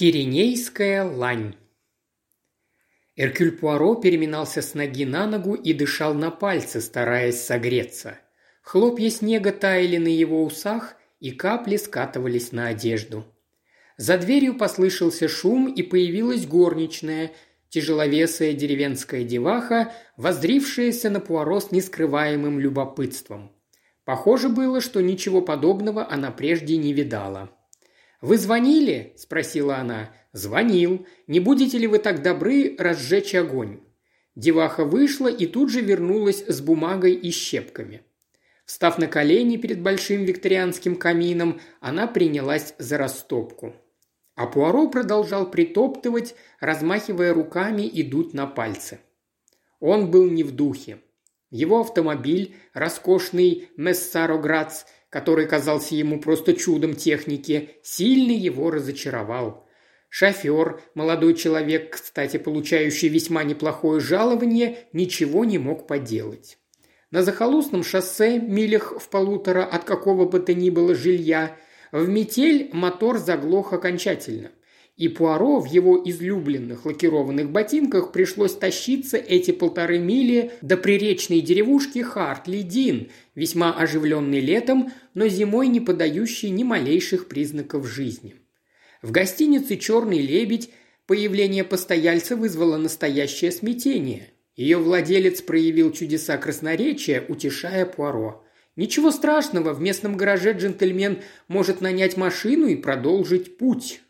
Киренейская лань. Эркюль Пуаро переминался с ноги на ногу и дышал на пальцы, стараясь согреться. Хлопья снега таяли на его усах, и капли скатывались на одежду. За дверью послышался шум, и появилась горничная, тяжеловесая деревенская деваха, воздрившаяся на Пуаро с нескрываемым любопытством. Похоже было, что ничего подобного она прежде не видала. «Вы звонили?» – спросила она. «Звонил. Не будете ли вы так добры разжечь огонь?» Деваха вышла и тут же вернулась с бумагой и щепками. Встав на колени перед большим викторианским камином, она принялась за растопку. А Пуаро продолжал притоптывать, размахивая руками и дуть на пальцы. Он был не в духе. Его автомобиль, роскошный Мессаро Грац, который казался ему просто чудом техники, сильно его разочаровал. Шофер, молодой человек, кстати, получающий весьма неплохое жалование, ничего не мог поделать. На захолустном шоссе, милях в полутора от какого бы то ни было жилья, в метель мотор заглох окончательно и Пуаро в его излюбленных лакированных ботинках пришлось тащиться эти полторы мили до приречной деревушки Хартли-Дин, весьма оживленной летом, но зимой не подающей ни малейших признаков жизни. В гостинице «Черный лебедь» появление постояльца вызвало настоящее смятение. Ее владелец проявил чудеса красноречия, утешая Пуаро. Ничего страшного, в местном гараже джентльмен может нанять машину и продолжить путь.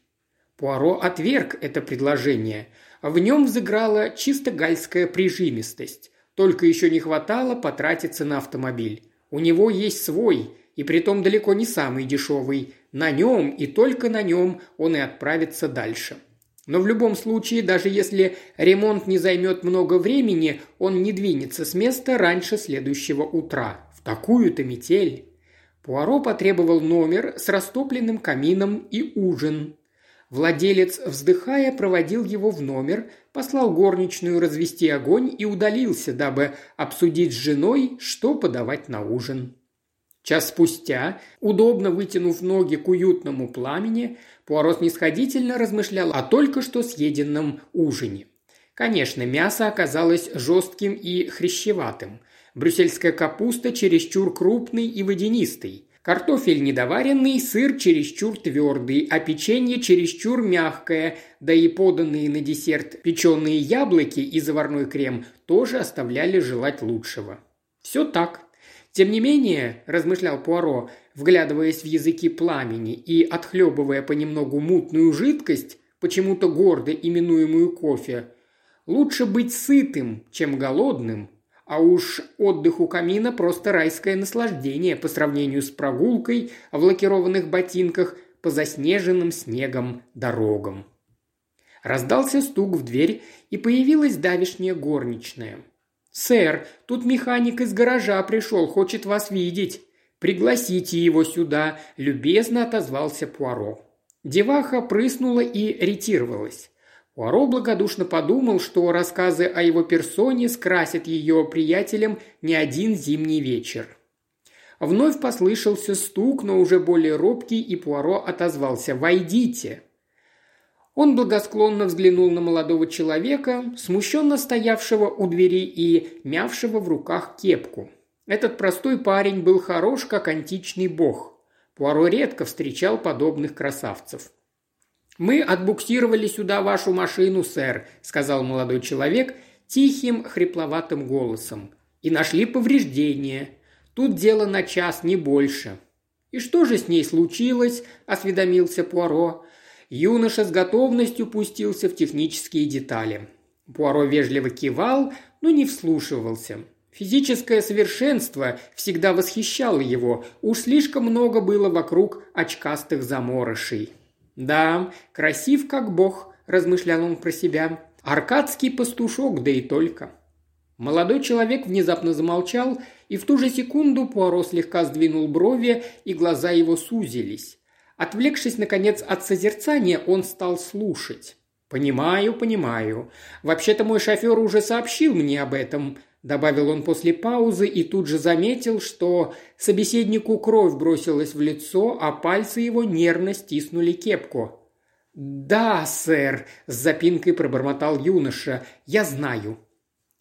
Пуаро отверг это предложение. В нем взыграла чисто гальская прижимистость. Только еще не хватало потратиться на автомобиль. У него есть свой, и притом далеко не самый дешевый. На нем и только на нем он и отправится дальше. Но в любом случае, даже если ремонт не займет много времени, он не двинется с места раньше следующего утра. В такую-то метель. Пуаро потребовал номер с растопленным камином и ужин. Владелец, вздыхая, проводил его в номер, послал горничную развести огонь и удалился, дабы обсудить с женой, что подавать на ужин. Час спустя, удобно вытянув ноги к уютному пламени, Пуаро снисходительно размышлял о только что съеденном ужине. Конечно, мясо оказалось жестким и хрящеватым. Брюссельская капуста чересчур крупный и водянистый. Картофель недоваренный, сыр чересчур твердый, а печенье чересчур мягкое, да и поданные на десерт печеные яблоки и заварной крем тоже оставляли желать лучшего. Все так. Тем не менее, размышлял Пуаро, вглядываясь в языки пламени и отхлебывая понемногу мутную жидкость, почему-то гордо именуемую кофе, лучше быть сытым, чем голодным, а уж отдых у камина просто райское наслаждение по сравнению с прогулкой в лакированных ботинках по заснеженным снегом дорогам. Раздался стук в дверь, и появилась давишняя горничная. «Сэр, тут механик из гаража пришел, хочет вас видеть. Пригласите его сюда», – любезно отозвался Пуаро. Деваха прыснула и ретировалась. Пуаро благодушно подумал, что рассказы о его персоне скрасят ее приятелям не один зимний вечер. Вновь послышался стук, но уже более робкий, и Пуаро отозвался «Войдите!». Он благосклонно взглянул на молодого человека, смущенно стоявшего у двери и мявшего в руках кепку. Этот простой парень был хорош, как античный бог. Пуаро редко встречал подобных красавцев. «Мы отбуксировали сюда вашу машину, сэр», – сказал молодой человек тихим, хрипловатым голосом. «И нашли повреждения. Тут дело на час, не больше». «И что же с ней случилось?» – осведомился Пуаро. Юноша с готовностью пустился в технические детали. Пуаро вежливо кивал, но не вслушивался. Физическое совершенство всегда восхищало его, уж слишком много было вокруг очкастых заморышей. «Да, красив как бог», – размышлял он про себя. «Аркадский пастушок, да и только». Молодой человек внезапно замолчал, и в ту же секунду Пуаро слегка сдвинул брови, и глаза его сузились. Отвлекшись, наконец, от созерцания, он стал слушать. «Понимаю, понимаю. Вообще-то мой шофер уже сообщил мне об этом. – добавил он после паузы и тут же заметил, что собеседнику кровь бросилась в лицо, а пальцы его нервно стиснули кепку. «Да, сэр», – с запинкой пробормотал юноша, – «я знаю».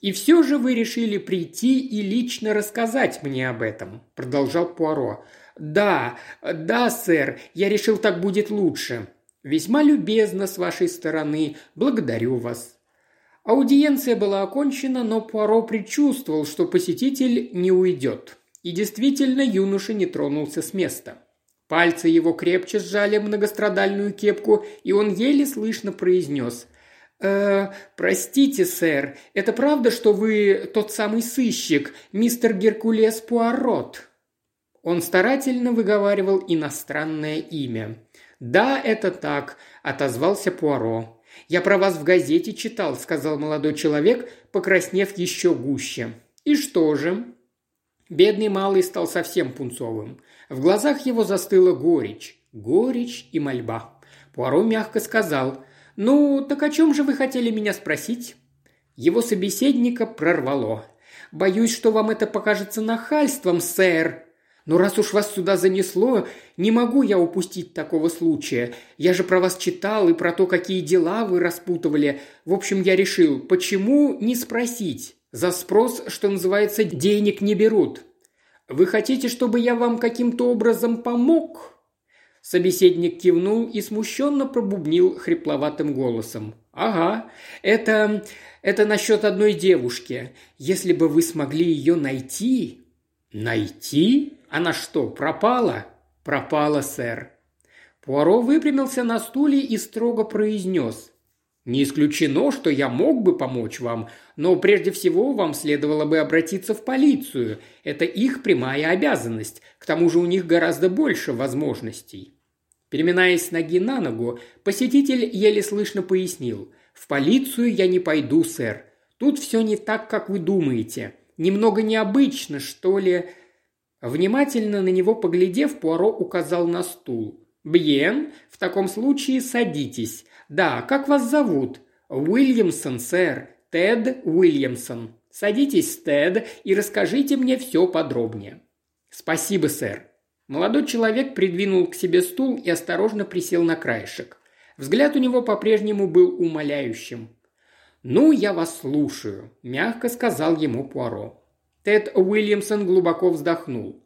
«И все же вы решили прийти и лично рассказать мне об этом», – продолжал Пуаро. «Да, да, сэр, я решил, так будет лучше. Весьма любезно с вашей стороны. Благодарю вас». Аудиенция была окончена, но Пуаро предчувствовал, что посетитель не уйдет. И действительно, юноша не тронулся с места. Пальцы его крепче сжали многострадальную кепку, и он еле слышно произнес «Э, простите, сэр, это правда, что вы тот самый сыщик, мистер Геркулес Пуарот?» Он старательно выговаривал иностранное имя. «Да, это так», – отозвался Пуаро. «Я про вас в газете читал», – сказал молодой человек, покраснев еще гуще. «И что же?» Бедный малый стал совсем пунцовым. В глазах его застыла горечь. Горечь и мольба. Пуаро мягко сказал «Ну, так о чем же вы хотели меня спросить?» Его собеседника прорвало. «Боюсь, что вам это покажется нахальством, сэр», но раз уж вас сюда занесло, не могу я упустить такого случая. Я же про вас читал и про то, какие дела вы распутывали. В общем, я решил, почему не спросить? За спрос, что называется, денег не берут. Вы хотите, чтобы я вам каким-то образом помог?» Собеседник кивнул и смущенно пробубнил хрипловатым голосом. «Ага, это... это насчет одной девушки. Если бы вы смогли ее найти...» «Найти?» Она что, пропала?» «Пропала, сэр». Пуаро выпрямился на стуле и строго произнес. «Не исключено, что я мог бы помочь вам, но прежде всего вам следовало бы обратиться в полицию. Это их прямая обязанность. К тому же у них гораздо больше возможностей». Переминаясь ноги на ногу, посетитель еле слышно пояснил. «В полицию я не пойду, сэр. Тут все не так, как вы думаете. Немного необычно, что ли, Внимательно на него поглядев, Пуаро указал на стул. «Бьен, в таком случае садитесь. Да, как вас зовут?» «Уильямсон, сэр. Тед Уильямсон. Садитесь, Тед, и расскажите мне все подробнее». «Спасибо, сэр». Молодой человек придвинул к себе стул и осторожно присел на краешек. Взгляд у него по-прежнему был умоляющим. «Ну, я вас слушаю», – мягко сказал ему Пуаро. Тед Уильямсон глубоко вздохнул.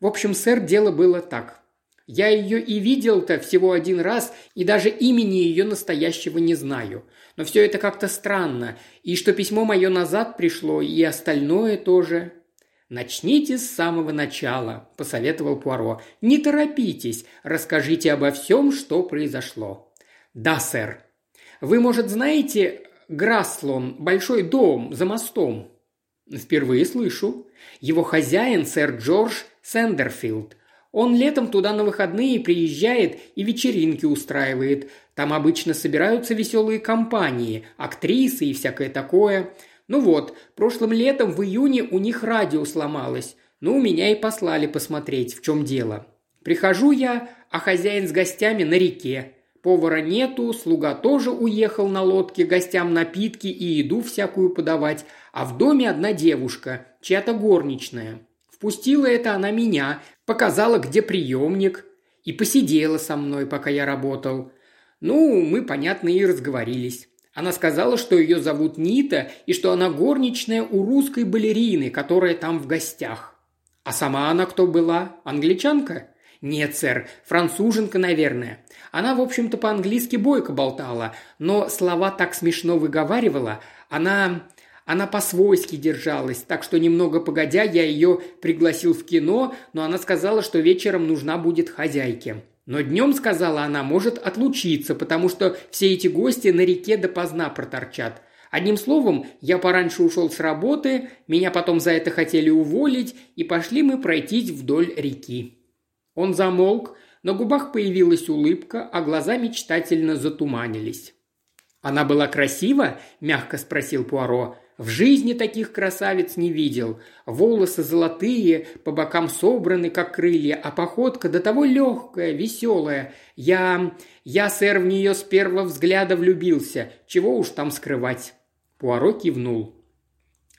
В общем, сэр, дело было так. Я ее и видел-то всего один раз, и даже имени ее настоящего не знаю. Но все это как-то странно, и что письмо мое назад пришло, и остальное тоже. «Начните с самого начала», – посоветовал Пуаро. «Не торопитесь, расскажите обо всем, что произошло». «Да, сэр. Вы, может, знаете Граслон, большой дом за мостом?» «Впервые слышу. Его хозяин, сэр Джордж Сэндерфилд. Он летом туда на выходные приезжает и вечеринки устраивает. Там обычно собираются веселые компании, актрисы и всякое такое. Ну вот, прошлым летом в июне у них радио сломалось. Ну, меня и послали посмотреть, в чем дело. Прихожу я, а хозяин с гостями на реке. Повара нету, слуга тоже уехал на лодке гостям напитки и еду всякую подавать, а в доме одна девушка, чья-то горничная. Впустила это она меня, показала, где приемник, и посидела со мной, пока я работал. Ну, мы, понятно, и разговорились. Она сказала, что ее зовут Нита, и что она горничная у русской балерины, которая там в гостях. А сама она кто была? Англичанка? «Нет, сэр, француженка, наверное. Она, в общем-то, по-английски бойко болтала, но слова так смешно выговаривала. Она... Она по-свойски держалась, так что немного погодя я ее пригласил в кино, но она сказала, что вечером нужна будет хозяйке. Но днем, сказала она, может отлучиться, потому что все эти гости на реке допоздна проторчат. Одним словом, я пораньше ушел с работы, меня потом за это хотели уволить, и пошли мы пройтись вдоль реки. Он замолк, на губах появилась улыбка, а глаза мечтательно затуманились. «Она была красива?» – мягко спросил Пуаро. «В жизни таких красавиц не видел. Волосы золотые, по бокам собраны, как крылья, а походка до того легкая, веселая. Я... я, сэр, в нее с первого взгляда влюбился. Чего уж там скрывать?» Пуаро кивнул.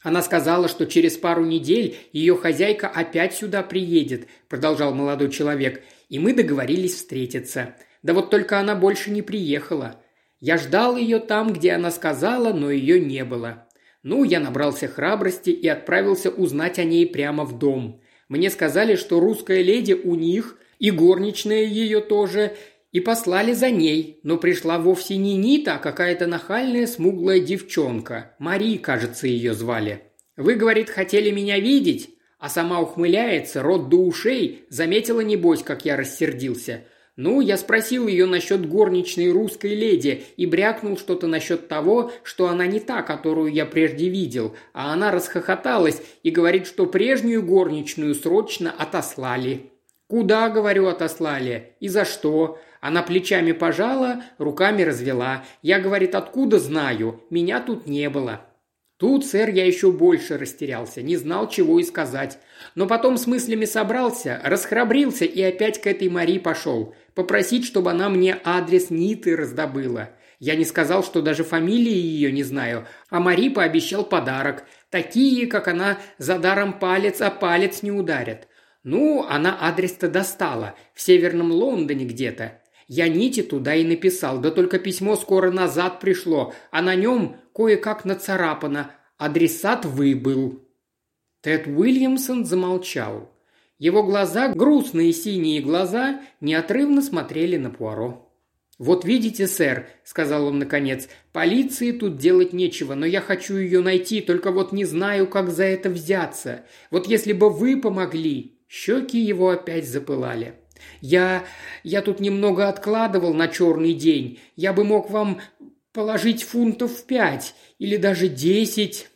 Она сказала, что через пару недель ее хозяйка опять сюда приедет», – продолжал молодой человек, – «и мы договорились встретиться. Да вот только она больше не приехала. Я ждал ее там, где она сказала, но ее не было. Ну, я набрался храбрости и отправился узнать о ней прямо в дом. Мне сказали, что русская леди у них, и горничная ее тоже, и послали за ней, но пришла вовсе не Нита, а какая-то нахальная смуглая девчонка. Мари, кажется, ее звали. Вы, говорит, хотели меня видеть? А сама ухмыляется, рот до ушей, заметила, небось, как я рассердился. Ну, я спросил ее насчет горничной русской леди и брякнул что-то насчет того, что она не та, которую я прежде видел, а она расхохоталась и говорит, что прежнюю горничную срочно отослали. «Куда, — говорю, — отослали? И за что?» Она плечами пожала, руками развела. Я, говорит, откуда знаю? Меня тут не было. Тут, сэр, я еще больше растерялся, не знал, чего и сказать. Но потом с мыслями собрался, расхрабрился и опять к этой Мари пошел. Попросить, чтобы она мне адрес Ниты раздобыла. Я не сказал, что даже фамилии ее не знаю, а Мари пообещал подарок. Такие, как она, за даром палец о палец не ударят. Ну, она адрес-то достала, в северном Лондоне где-то. Я Нити туда и написал, да только письмо скоро назад пришло, а на нем кое-как нацарапано «Адресат выбыл». Тед Уильямсон замолчал. Его глаза, грустные синие глаза, неотрывно смотрели на Пуаро. «Вот видите, сэр», — сказал он наконец, — «полиции тут делать нечего, но я хочу ее найти, только вот не знаю, как за это взяться. Вот если бы вы помогли...» Щеки его опять запылали. Я... я тут немного откладывал на черный день. Я бы мог вам положить фунтов пять или даже десять.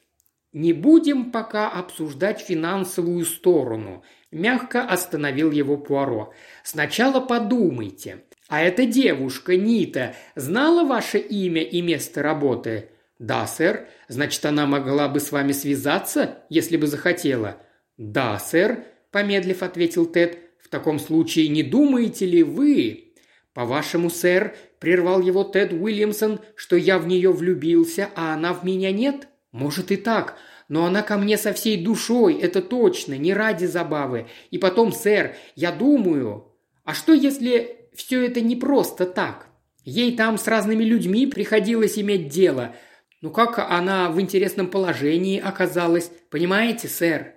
Не будем пока обсуждать финансовую сторону. Мягко остановил его Пуаро. Сначала подумайте. А эта девушка, Нита, знала ваше имя и место работы? Да, сэр. Значит, она могла бы с вами связаться, если бы захотела. Да, сэр, помедлив ответил Тед. В таком случае не думаете ли вы, по-вашему, сэр, прервал его Тед Уильямсон, что я в нее влюбился, а она в меня нет? Может и так, но она ко мне со всей душой, это точно, не ради забавы. И потом, сэр, я думаю, а что если все это не просто так? Ей там с разными людьми приходилось иметь дело. Ну как она в интересном положении оказалась, понимаете, сэр?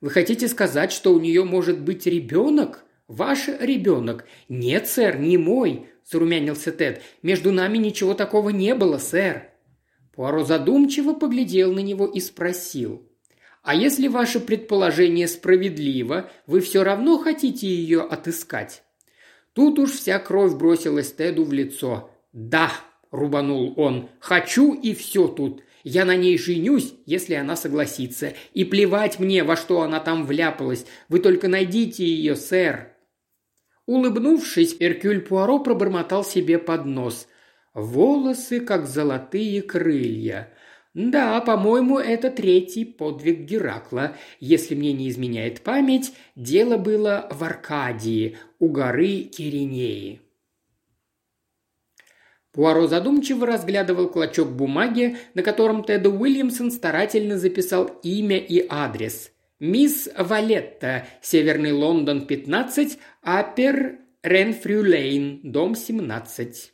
Вы хотите сказать, что у нее может быть ребенок? Ваш ребенок? Нет, сэр, не мой, зарумянился Тед. Между нами ничего такого не было, сэр. Пуаро задумчиво поглядел на него и спросил. «А если ваше предположение справедливо, вы все равно хотите ее отыскать?» Тут уж вся кровь бросилась Теду в лицо. «Да!» – рубанул он. «Хочу и все тут. Я на ней женюсь, если она согласится. И плевать мне, во что она там вляпалась. Вы только найдите ее, сэр». Улыбнувшись, Эркюль Пуаро пробормотал себе под нос. «Волосы, как золотые крылья». «Да, по-моему, это третий подвиг Геракла. Если мне не изменяет память, дело было в Аркадии, у горы Киринеи». Пуаро задумчиво разглядывал клочок бумаги, на котором Тед Уильямсон старательно записал имя и адрес. «Мисс Валетта, Северный Лондон, 15, Апер Ренфрю Лейн, дом 17».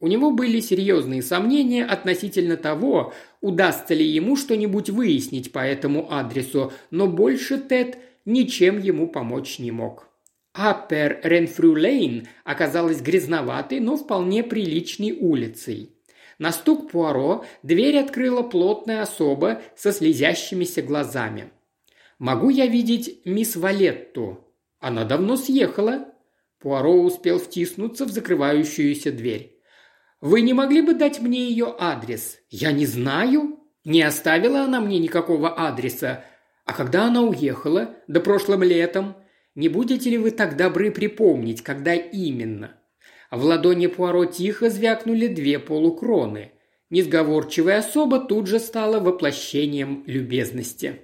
У него были серьезные сомнения относительно того, удастся ли ему что-нибудь выяснить по этому адресу, но больше Тед ничем ему помочь не мог. Аппер Ренфрю Лейн оказалась грязноватой, но вполне приличной улицей. На стук Пуаро дверь открыла плотная особа со слезящимися глазами. «Могу я видеть мисс Валетту?» «Она давно съехала». Пуаро успел втиснуться в закрывающуюся дверь. «Вы не могли бы дать мне ее адрес?» «Я не знаю». «Не оставила она мне никакого адреса. А когда она уехала? Да прошлым летом. Не будете ли вы так добры припомнить, когда именно?» В ладони Пуаро тихо звякнули две полукроны. Несговорчивая особа тут же стала воплощением любезности.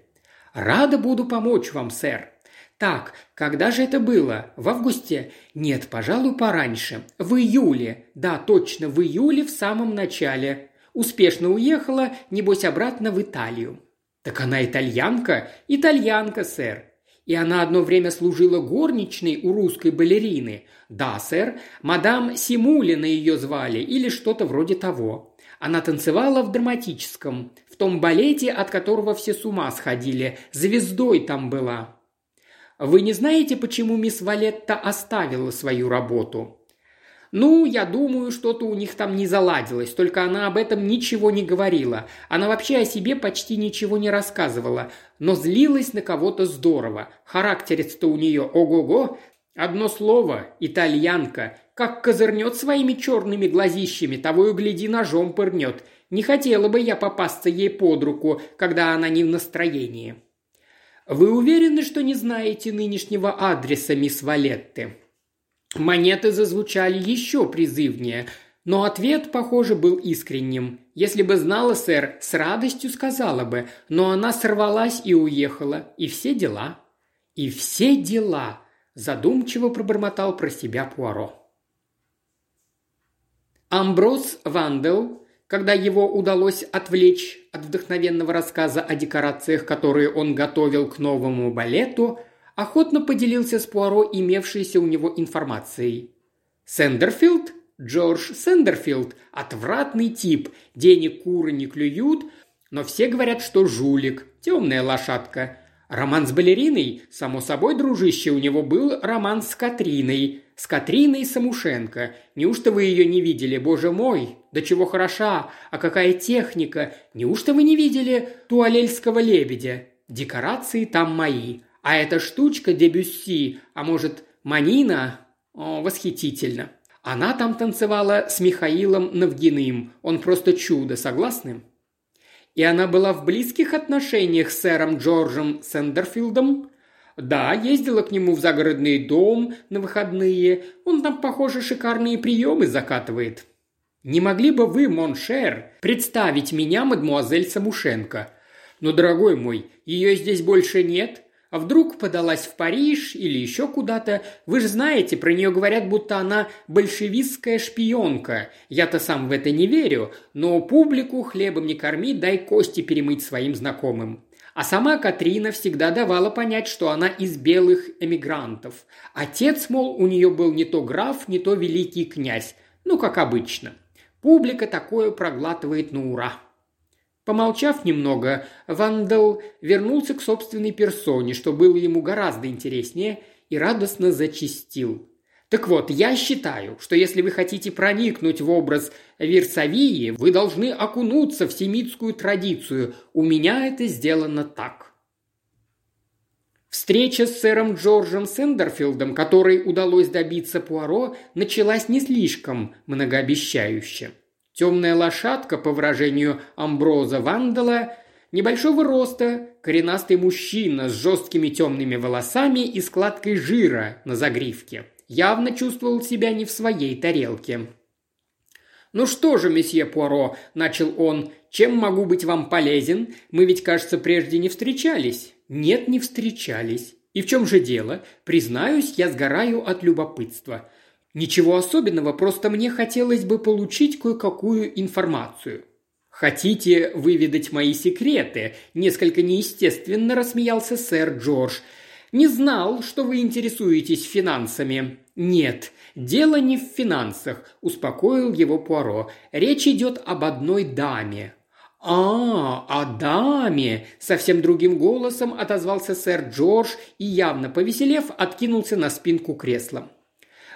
«Рада буду помочь вам, сэр», «Так, когда же это было? В августе? Нет, пожалуй, пораньше. В июле. Да, точно, в июле в самом начале. Успешно уехала, небось, обратно в Италию». «Так она итальянка?» «Итальянка, сэр. И она одно время служила горничной у русской балерины. Да, сэр, мадам Симулина ее звали, или что-то вроде того. Она танцевала в драматическом, в том балете, от которого все с ума сходили. Звездой там была. Вы не знаете, почему мисс Валетта оставила свою работу?» «Ну, я думаю, что-то у них там не заладилось, только она об этом ничего не говорила. Она вообще о себе почти ничего не рассказывала, но злилась на кого-то здорово. Характерец-то у нее ого-го. Одно слово – итальянка. Как козырнет своими черными глазищами, того и гляди ножом пырнет. Не хотела бы я попасться ей под руку, когда она не в настроении». «Вы уверены, что не знаете нынешнего адреса мисс Валетты?» Монеты зазвучали еще призывнее, но ответ, похоже, был искренним. Если бы знала, сэр, с радостью сказала бы, но она сорвалась и уехала, и все дела. И все дела, задумчиво пробормотал про себя Пуаро. Амброс Вандел, когда его удалось отвлечь от вдохновенного рассказа о декорациях, которые он готовил к новому балету – охотно поделился с Пуаро имевшейся у него информацией. «Сендерфилд? Джордж Сендерфилд. Отвратный тип. Денег куры не клюют, но все говорят, что жулик. Темная лошадка. Роман с балериной? Само собой, дружище, у него был роман с Катриной. С Катриной Самушенко. Неужто вы ее не видели? Боже мой! Да чего хороша! А какая техника! Неужто вы не видели туалельского лебедя? Декорации там мои. А эта штучка Дебюсси, а может, Манина, о, восхитительно. Она там танцевала с Михаилом Навгиным. Он просто чудо, согласны? И она была в близких отношениях с сэром Джорджем Сендерфилдом? Да, ездила к нему в загородный дом на выходные. Он там, похоже, шикарные приемы закатывает. Не могли бы вы, mon cher, представить меня, мадмуазель Самушенко? Но, дорогой мой, ее здесь больше нет. А вдруг подалась в Париж или еще куда-то? Вы же знаете, про нее говорят, будто она большевистская шпионка. Я-то сам в это не верю, но публику хлебом не корми, дай кости перемыть своим знакомым. А сама Катрина всегда давала понять, что она из белых эмигрантов. Отец, мол, у нее был не то граф, не то великий князь. Ну, как обычно. Публика такое проглатывает на ура. Помолчав немного, Вандал вернулся к собственной персоне, что было ему гораздо интереснее, и радостно зачистил. Так вот, я считаю, что если вы хотите проникнуть в образ Версавии, вы должны окунуться в семитскую традицию. У меня это сделано так. Встреча с сэром Джорджем Сендерфилдом, которой удалось добиться Пуаро, началась не слишком многообещающе – Темная лошадка, по выражению Амброза Вандала, небольшого роста, коренастый мужчина с жесткими темными волосами и складкой жира на загривке. Явно чувствовал себя не в своей тарелке. «Ну что же, месье Пуаро», – начал он, – «чем могу быть вам полезен? Мы ведь, кажется, прежде не встречались». «Нет, не встречались. И в чем же дело? Признаюсь, я сгораю от любопытства. «Ничего особенного, просто мне хотелось бы получить кое-какую информацию». «Хотите выведать мои секреты?» – несколько неестественно рассмеялся сэр Джордж. «Не знал, что вы интересуетесь финансами». «Нет, дело не в финансах», – успокоил его Пуаро. «Речь идет об одной даме». «А, о даме!» – совсем другим голосом отозвался сэр Джордж и, явно повеселев, откинулся на спинку кресла.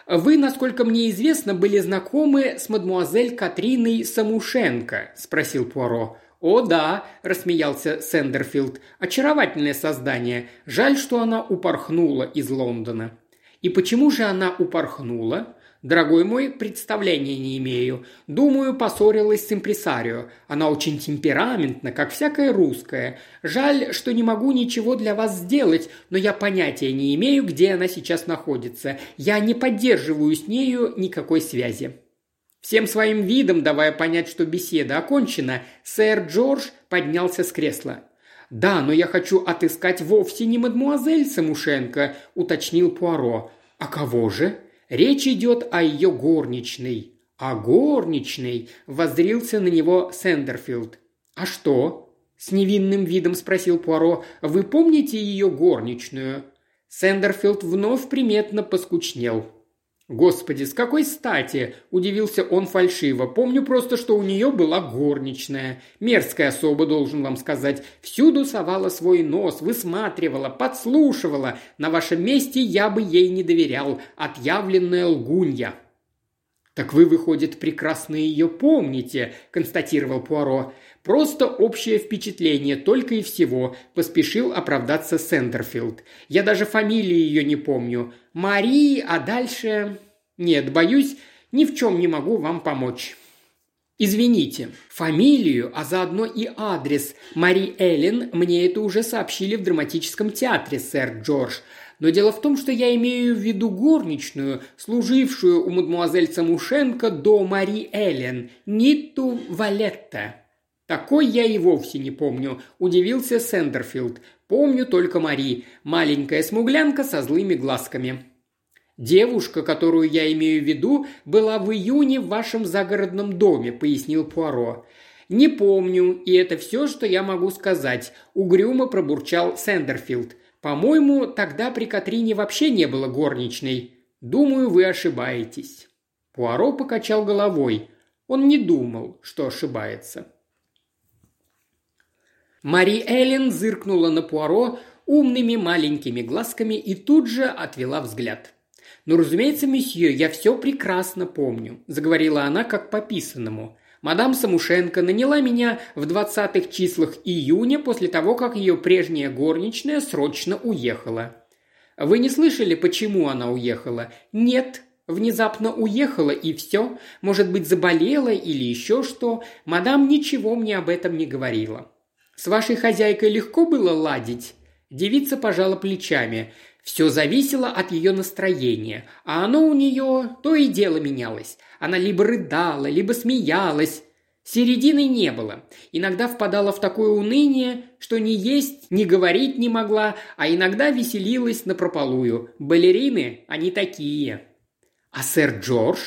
«Вы, насколько мне известно, были знакомы с мадмуазель Катриной Самушенко?» – спросил Пуаро. «О, да», – рассмеялся Сендерфилд. «Очаровательное создание. Жаль, что она упорхнула из Лондона». «И почему же она упорхнула?» Дорогой мой, представления не имею. Думаю, поссорилась с импресарио. Она очень темпераментна, как всякая русская. Жаль, что не могу ничего для вас сделать, но я понятия не имею, где она сейчас находится. Я не поддерживаю с нею никакой связи». Всем своим видом, давая понять, что беседа окончена, сэр Джордж поднялся с кресла. «Да, но я хочу отыскать вовсе не мадмуазель Самушенко», – уточнил Пуаро. «А кого же?» Речь идет о ее горничной. А горничной воззрился на него Сендерфилд. «А что?» – с невинным видом спросил Пуаро. «Вы помните ее горничную?» Сэндерфилд вновь приметно поскучнел. «Господи, с какой стати?» – удивился он фальшиво. «Помню просто, что у нее была горничная. Мерзкая особа, должен вам сказать. Всюду совала свой нос, высматривала, подслушивала. На вашем месте я бы ей не доверял. Отъявленная лгунья». «Так вы, выходит, прекрасно ее помните», – констатировал Пуаро. «Просто общее впечатление, только и всего», – поспешил оправдаться Сендерфилд. «Я даже фамилии ее не помню. Мари, а дальше...» «Нет, боюсь, ни в чем не могу вам помочь». «Извините, фамилию, а заодно и адрес Мари Эллен мне это уже сообщили в драматическом театре, сэр Джордж. Но дело в том, что я имею в виду горничную, служившую у мадмуазель Самушенко до Мари Эллен, Нитту Валетта. Такой я и вовсе не помню, удивился Сендерфилд. Помню только Мари, маленькая смуглянка со злыми глазками. «Девушка, которую я имею в виду, была в июне в вашем загородном доме», – пояснил Пуаро. «Не помню, и это все, что я могу сказать», – угрюмо пробурчал Сендерфилд. По-моему, тогда при Катрине вообще не было горничной. Думаю, вы ошибаетесь». Пуаро покачал головой. Он не думал, что ошибается. Мари Эллен зыркнула на Пуаро умными маленькими глазками и тут же отвела взгляд. «Ну, разумеется, месье, я все прекрасно помню», – заговорила она как по писанному. Мадам Самушенко наняла меня в двадцатых числах июня после того, как ее прежняя горничная срочно уехала. Вы не слышали, почему она уехала? Нет, внезапно уехала и все. Может быть, заболела или еще что. Мадам ничего мне об этом не говорила. С вашей хозяйкой легко было ладить? Девица пожала плечами. Все зависело от ее настроения, а оно у нее то и дело менялось. Она либо рыдала, либо смеялась. Середины не было. Иногда впадала в такое уныние, что ни есть, ни говорить не могла, а иногда веселилась напропалую. Балерины, они такие. А сэр Джордж?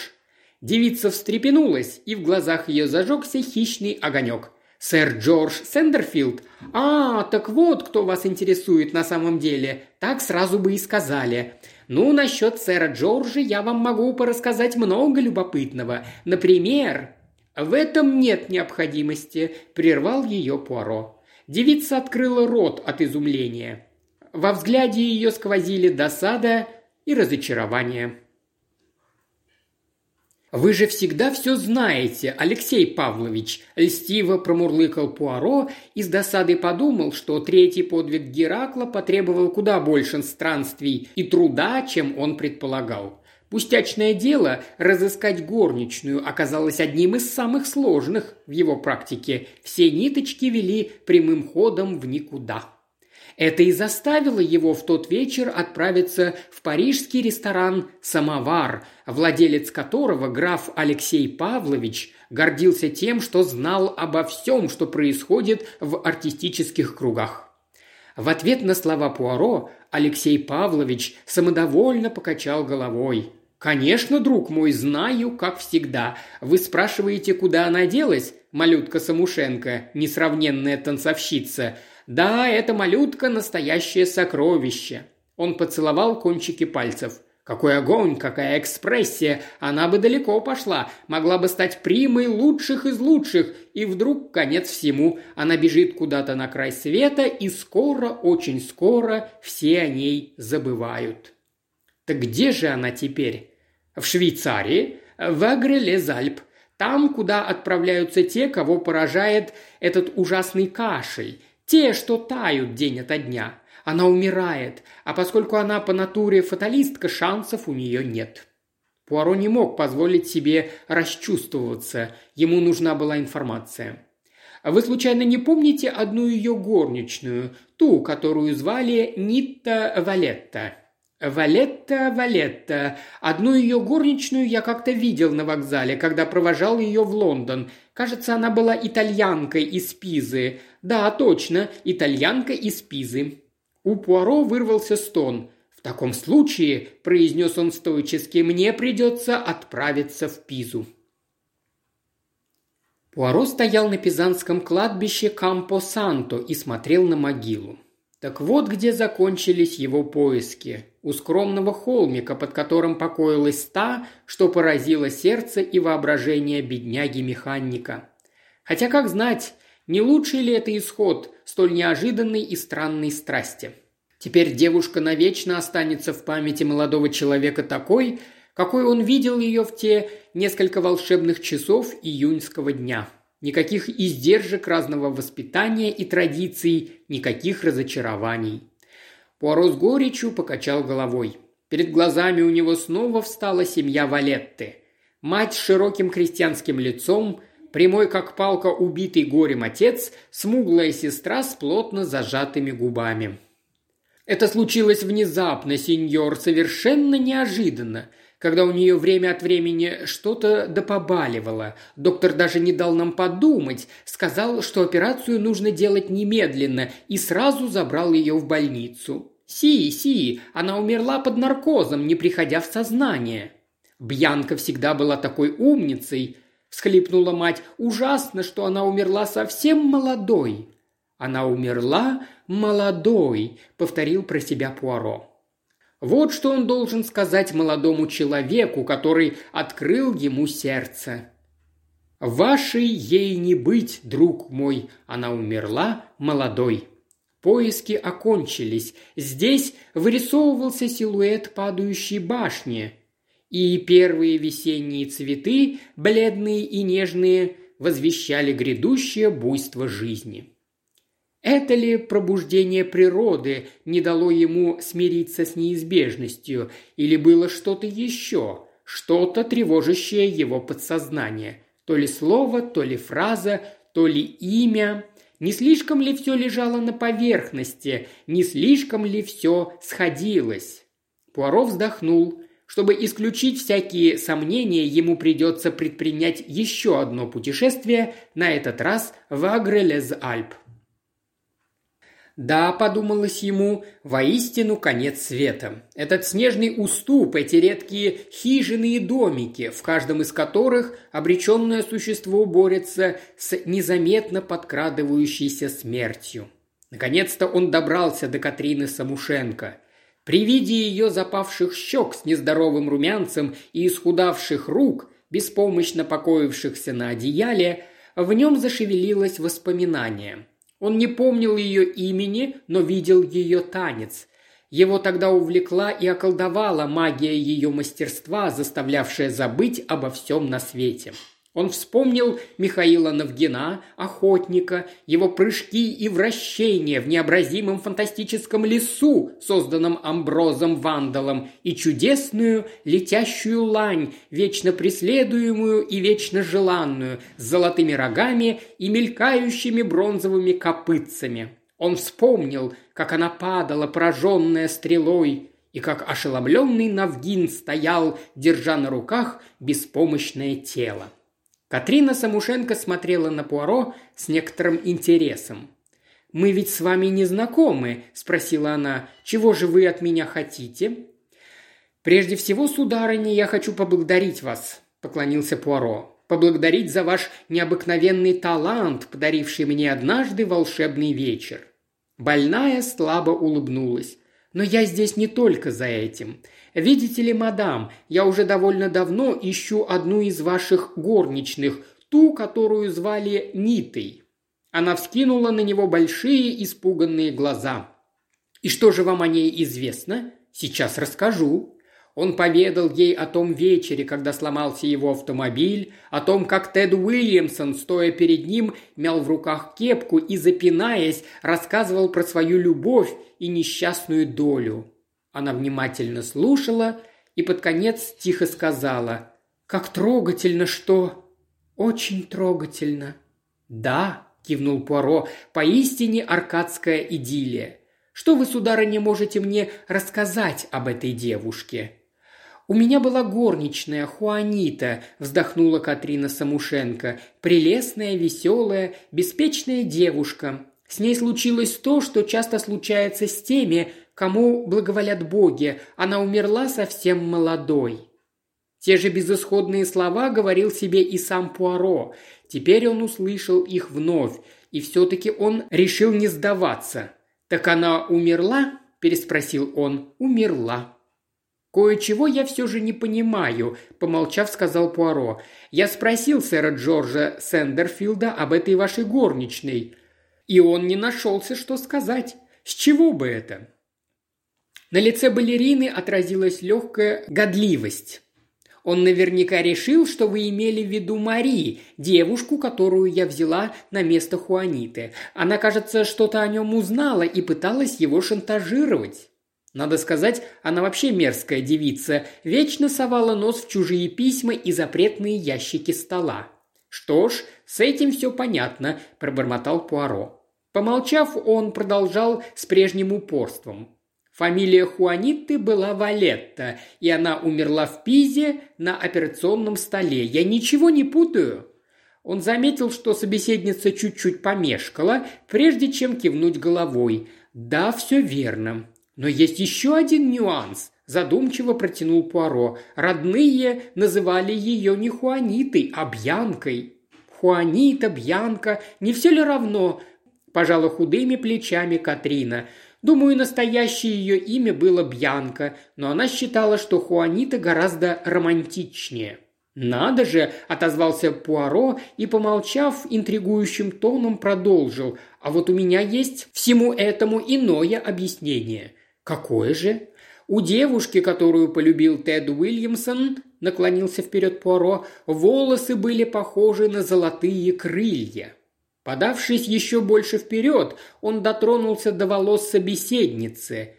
Девица встрепенулась, и в глазах ее зажегся хищный огонек – «Сэр Джордж Сендерфилд? А, так вот, кто вас интересует на самом деле. Так сразу бы и сказали. Ну, насчет сэра Джорджа я вам могу порассказать много любопытного. Например...» «В этом нет необходимости», – прервал ее Пуаро. Девица открыла рот от изумления. Во взгляде ее сквозили досада и разочарование. «Вы же всегда все знаете, Алексей Павлович», – льстиво промурлыкал Пуаро и с досадой подумал, что третий подвиг Геракла потребовал куда больше странствий и труда, чем он предполагал. Пустячное дело разыскать горничную оказалось одним из самых сложных в его практике. Все ниточки вели прямым ходом в никуда. Это и заставило его в тот вечер отправиться в парижский ресторан «Самовар», владелец которого граф Алексей Павлович гордился тем, что знал обо всем, что происходит в артистических кругах. В ответ на слова Пуаро Алексей Павлович самодовольно покачал головой. «Конечно, друг мой, знаю, как всегда. Вы спрашиваете, куда она делась, малютка Самушенко, несравненная танцовщица. Да, эта малютка – настоящее сокровище. Он поцеловал кончики пальцев. Какой огонь, какая экспрессия! Она бы далеко пошла, могла бы стать примой лучших из лучших, и вдруг конец всему. Она бежит куда-то на край света, и скоро, очень скоро все о ней забывают. Так где же она теперь? В Швейцарии? В Агреле-Зальп. Там, куда отправляются те, кого поражает этот ужасный кашель – те, что тают день ото дня. Она умирает, а поскольку она по натуре фаталистка, шансов у нее нет. Пуаро не мог позволить себе расчувствоваться, ему нужна была информация. Вы случайно не помните одну ее горничную, ту, которую звали Нитта Валетта? Валетта, Валетта. Одну ее горничную я как-то видел на вокзале, когда провожал ее в Лондон. Кажется, она была итальянкой из Пизы. Да, точно, итальянка из Пизы. У Пуаро вырвался стон. «В таком случае», – произнес он стоически, – «мне придется отправиться в Пизу». Пуаро стоял на пизанском кладбище Кампо-Санто и смотрел на могилу. Так вот где закончились его поиски. У скромного холмика, под которым покоилась та, что поразило сердце и воображение бедняги-механика. Хотя, как знать, не лучший ли это исход столь неожиданной и странной страсти? Теперь девушка навечно останется в памяти молодого человека такой, какой он видел ее в те несколько волшебных часов июньского дня – Никаких издержек разного воспитания и традиций, никаких разочарований. Пуаро с горечью покачал головой. Перед глазами у него снова встала семья Валетты. Мать с широким крестьянским лицом, прямой как палка убитый горем отец, смуглая сестра с плотно зажатыми губами. Это случилось внезапно, сеньор, совершенно неожиданно – когда у нее время от времени что-то допобаливало. Доктор даже не дал нам подумать, сказал, что операцию нужно делать немедленно, и сразу забрал ее в больницу. Си, Си, она умерла под наркозом, не приходя в сознание. Бьянка всегда была такой умницей, всхлипнула мать. Ужасно, что она умерла совсем молодой. Она умерла молодой, повторил про себя Пуаро. Вот что он должен сказать молодому человеку, который открыл ему сердце. «Вашей ей не быть, друг мой, она умерла молодой». Поиски окончились. Здесь вырисовывался силуэт падающей башни. И первые весенние цветы, бледные и нежные, возвещали грядущее буйство жизни. Это ли пробуждение природы не дало ему смириться с неизбежностью, или было что-то еще, что-то тревожащее его подсознание? То ли слово, то ли фраза, то ли имя. Не слишком ли все лежало на поверхности, не слишком ли все сходилось? Пуаро вздохнул. Чтобы исключить всякие сомнения, ему придется предпринять еще одно путешествие, на этот раз в Агрелез-Альп. Да, подумалось ему, воистину конец света. Этот снежный уступ, эти редкие хижины и домики, в каждом из которых обреченное существо борется с незаметно подкрадывающейся смертью. Наконец-то он добрался до Катрины Самушенко. При виде ее запавших щек с нездоровым румянцем и исхудавших рук, беспомощно покоившихся на одеяле, в нем зашевелилось воспоминание – он не помнил ее имени, но видел ее танец. Его тогда увлекла и околдовала магия ее мастерства, заставлявшая забыть обо всем на свете. Он вспомнил Михаила Навгина, охотника, его прыжки и вращения в необразимом фантастическом лесу, созданном Амброзом Вандалом, и чудесную летящую лань, вечно преследуемую и вечно желанную, с золотыми рогами и мелькающими бронзовыми копытцами. Он вспомнил, как она падала, пораженная стрелой, и как ошеломленный Навгин стоял, держа на руках беспомощное тело. Катрина Самушенко смотрела на Пуаро с некоторым интересом. «Мы ведь с вами не знакомы», – спросила она. «Чего же вы от меня хотите?» «Прежде всего, сударыня, я хочу поблагодарить вас», – поклонился Пуаро. «Поблагодарить за ваш необыкновенный талант, подаривший мне однажды волшебный вечер». Больная слабо улыбнулась. «Но я здесь не только за этим. Видите ли, мадам, я уже довольно давно ищу одну из ваших горничных, ту, которую звали Нитой». Она вскинула на него большие испуганные глаза. «И что же вам о ней известно? Сейчас расскажу». Он поведал ей о том вечере, когда сломался его автомобиль, о том, как Тед Уильямсон, стоя перед ним, мял в руках кепку и, запинаясь, рассказывал про свою любовь и несчастную долю. Она внимательно слушала и под конец тихо сказала «Как трогательно, что...» «Очень трогательно». «Да», – кивнул Пуаро, – «поистине аркадская идиллия. Что вы, сударыня, можете мне рассказать об этой девушке?» «У меня была горничная, Хуанита», – вздохнула Катрина Самушенко. «Прелестная, веселая, беспечная девушка. С ней случилось то, что часто случается с теми, кому благоволят боги, она умерла совсем молодой. Те же безысходные слова говорил себе и сам Пуаро. Теперь он услышал их вновь, и все-таки он решил не сдаваться. «Так она умерла?» – переспросил он. «Умерла». «Кое-чего я все же не понимаю», – помолчав, сказал Пуаро. «Я спросил сэра Джорджа Сендерфилда об этой вашей горничной, и он не нашелся, что сказать. С чего бы это?» На лице балерины отразилась легкая годливость. Он наверняка решил, что вы имели в виду Мари, девушку, которую я взяла на место Хуаниты. Она, кажется, что-то о нем узнала и пыталась его шантажировать. Надо сказать, она вообще мерзкая девица, вечно совала нос в чужие письма и запретные ящики стола. «Что ж, с этим все понятно», – пробормотал Пуаро. Помолчав, он продолжал с прежним упорством. Фамилия Хуанитты была Валетта, и она умерла в Пизе на операционном столе. Я ничего не путаю?» Он заметил, что собеседница чуть-чуть помешкала, прежде чем кивнуть головой. «Да, все верно. Но есть еще один нюанс», – задумчиво протянул Пуаро. «Родные называли ее не Хуанитой, а Бьянкой». «Хуанита, Бьянка, не все ли равно?» – пожала худыми плечами Катрина – Думаю, настоящее ее имя было Бьянка, но она считала, что Хуанита гораздо романтичнее. «Надо же!» – отозвался Пуаро и, помолчав, интригующим тоном продолжил. «А вот у меня есть всему этому иное объяснение». «Какое же?» «У девушки, которую полюбил Тед Уильямсон, – наклонился вперед Пуаро, – волосы были похожи на золотые крылья». Подавшись еще больше вперед, он дотронулся до волос собеседницы,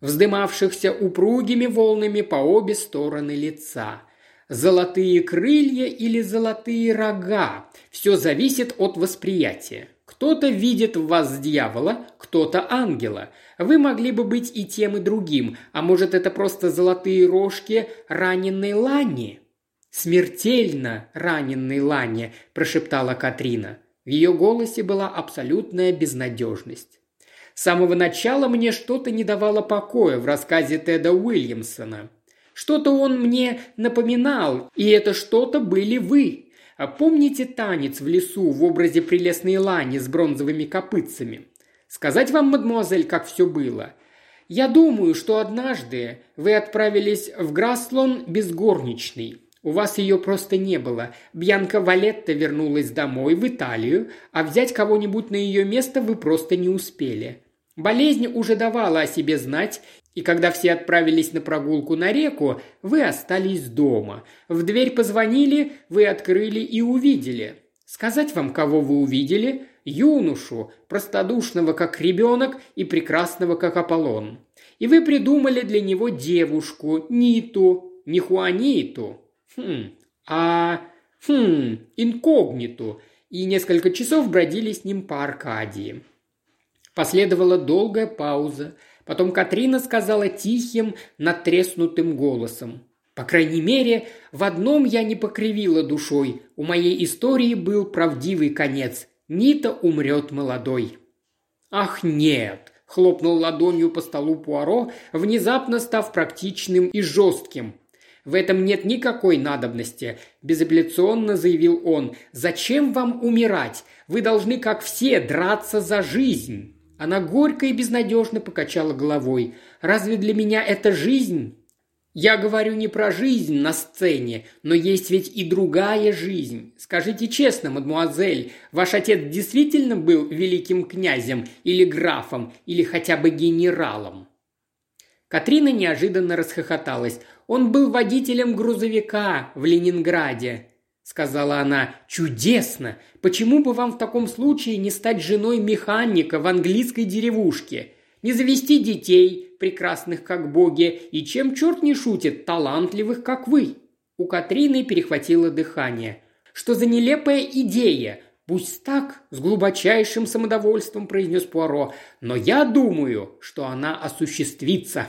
вздымавшихся упругими волнами по обе стороны лица. Золотые крылья или золотые рога – все зависит от восприятия. Кто-то видит в вас дьявола, кто-то ангела. Вы могли бы быть и тем, и другим, а может это просто золотые рожки раненой лани? «Смертельно раненой лани», – прошептала Катрина. В ее голосе была абсолютная безнадежность. С самого начала мне что-то не давало покоя в рассказе Теда Уильямсона. Что-то он мне напоминал, и это что-то были вы. А помните танец в лесу в образе прелестной лани с бронзовыми копытцами? Сказать вам, мадемуазель, как все было? Я думаю, что однажды вы отправились в Граслон без горничной. У вас ее просто не было. Бьянка Валетта вернулась домой, в Италию, а взять кого-нибудь на ее место вы просто не успели. Болезнь уже давала о себе знать, и когда все отправились на прогулку на реку, вы остались дома. В дверь позвонили, вы открыли и увидели. Сказать вам, кого вы увидели? Юношу, простодушного как ребенок и прекрасного как Аполлон. И вы придумали для него девушку, Ниту, не Хуаниту, Хм, а... Хм, инкогниту. И несколько часов бродили с ним по Аркадии. Последовала долгая пауза. Потом Катрина сказала тихим, натреснутым голосом. «По крайней мере, в одном я не покривила душой. У моей истории был правдивый конец. Нита умрет молодой». «Ах, нет!» – хлопнул ладонью по столу Пуаро, внезапно став практичным и жестким. В этом нет никакой надобности», – безапелляционно заявил он. «Зачем вам умирать? Вы должны, как все, драться за жизнь». Она горько и безнадежно покачала головой. «Разве для меня это жизнь?» «Я говорю не про жизнь на сцене, но есть ведь и другая жизнь. Скажите честно, мадмуазель, ваш отец действительно был великим князем или графом, или хотя бы генералом?» Катрина неожиданно расхохоталась. Он был водителем грузовика в Ленинграде», – сказала она. «Чудесно! Почему бы вам в таком случае не стать женой механика в английской деревушке? Не завести детей, прекрасных как боги, и чем черт не шутит, талантливых как вы?» У Катрины перехватило дыхание. «Что за нелепая идея? «Пусть так», – с глубочайшим самодовольством произнес Пуаро, – «но я думаю, что она осуществится».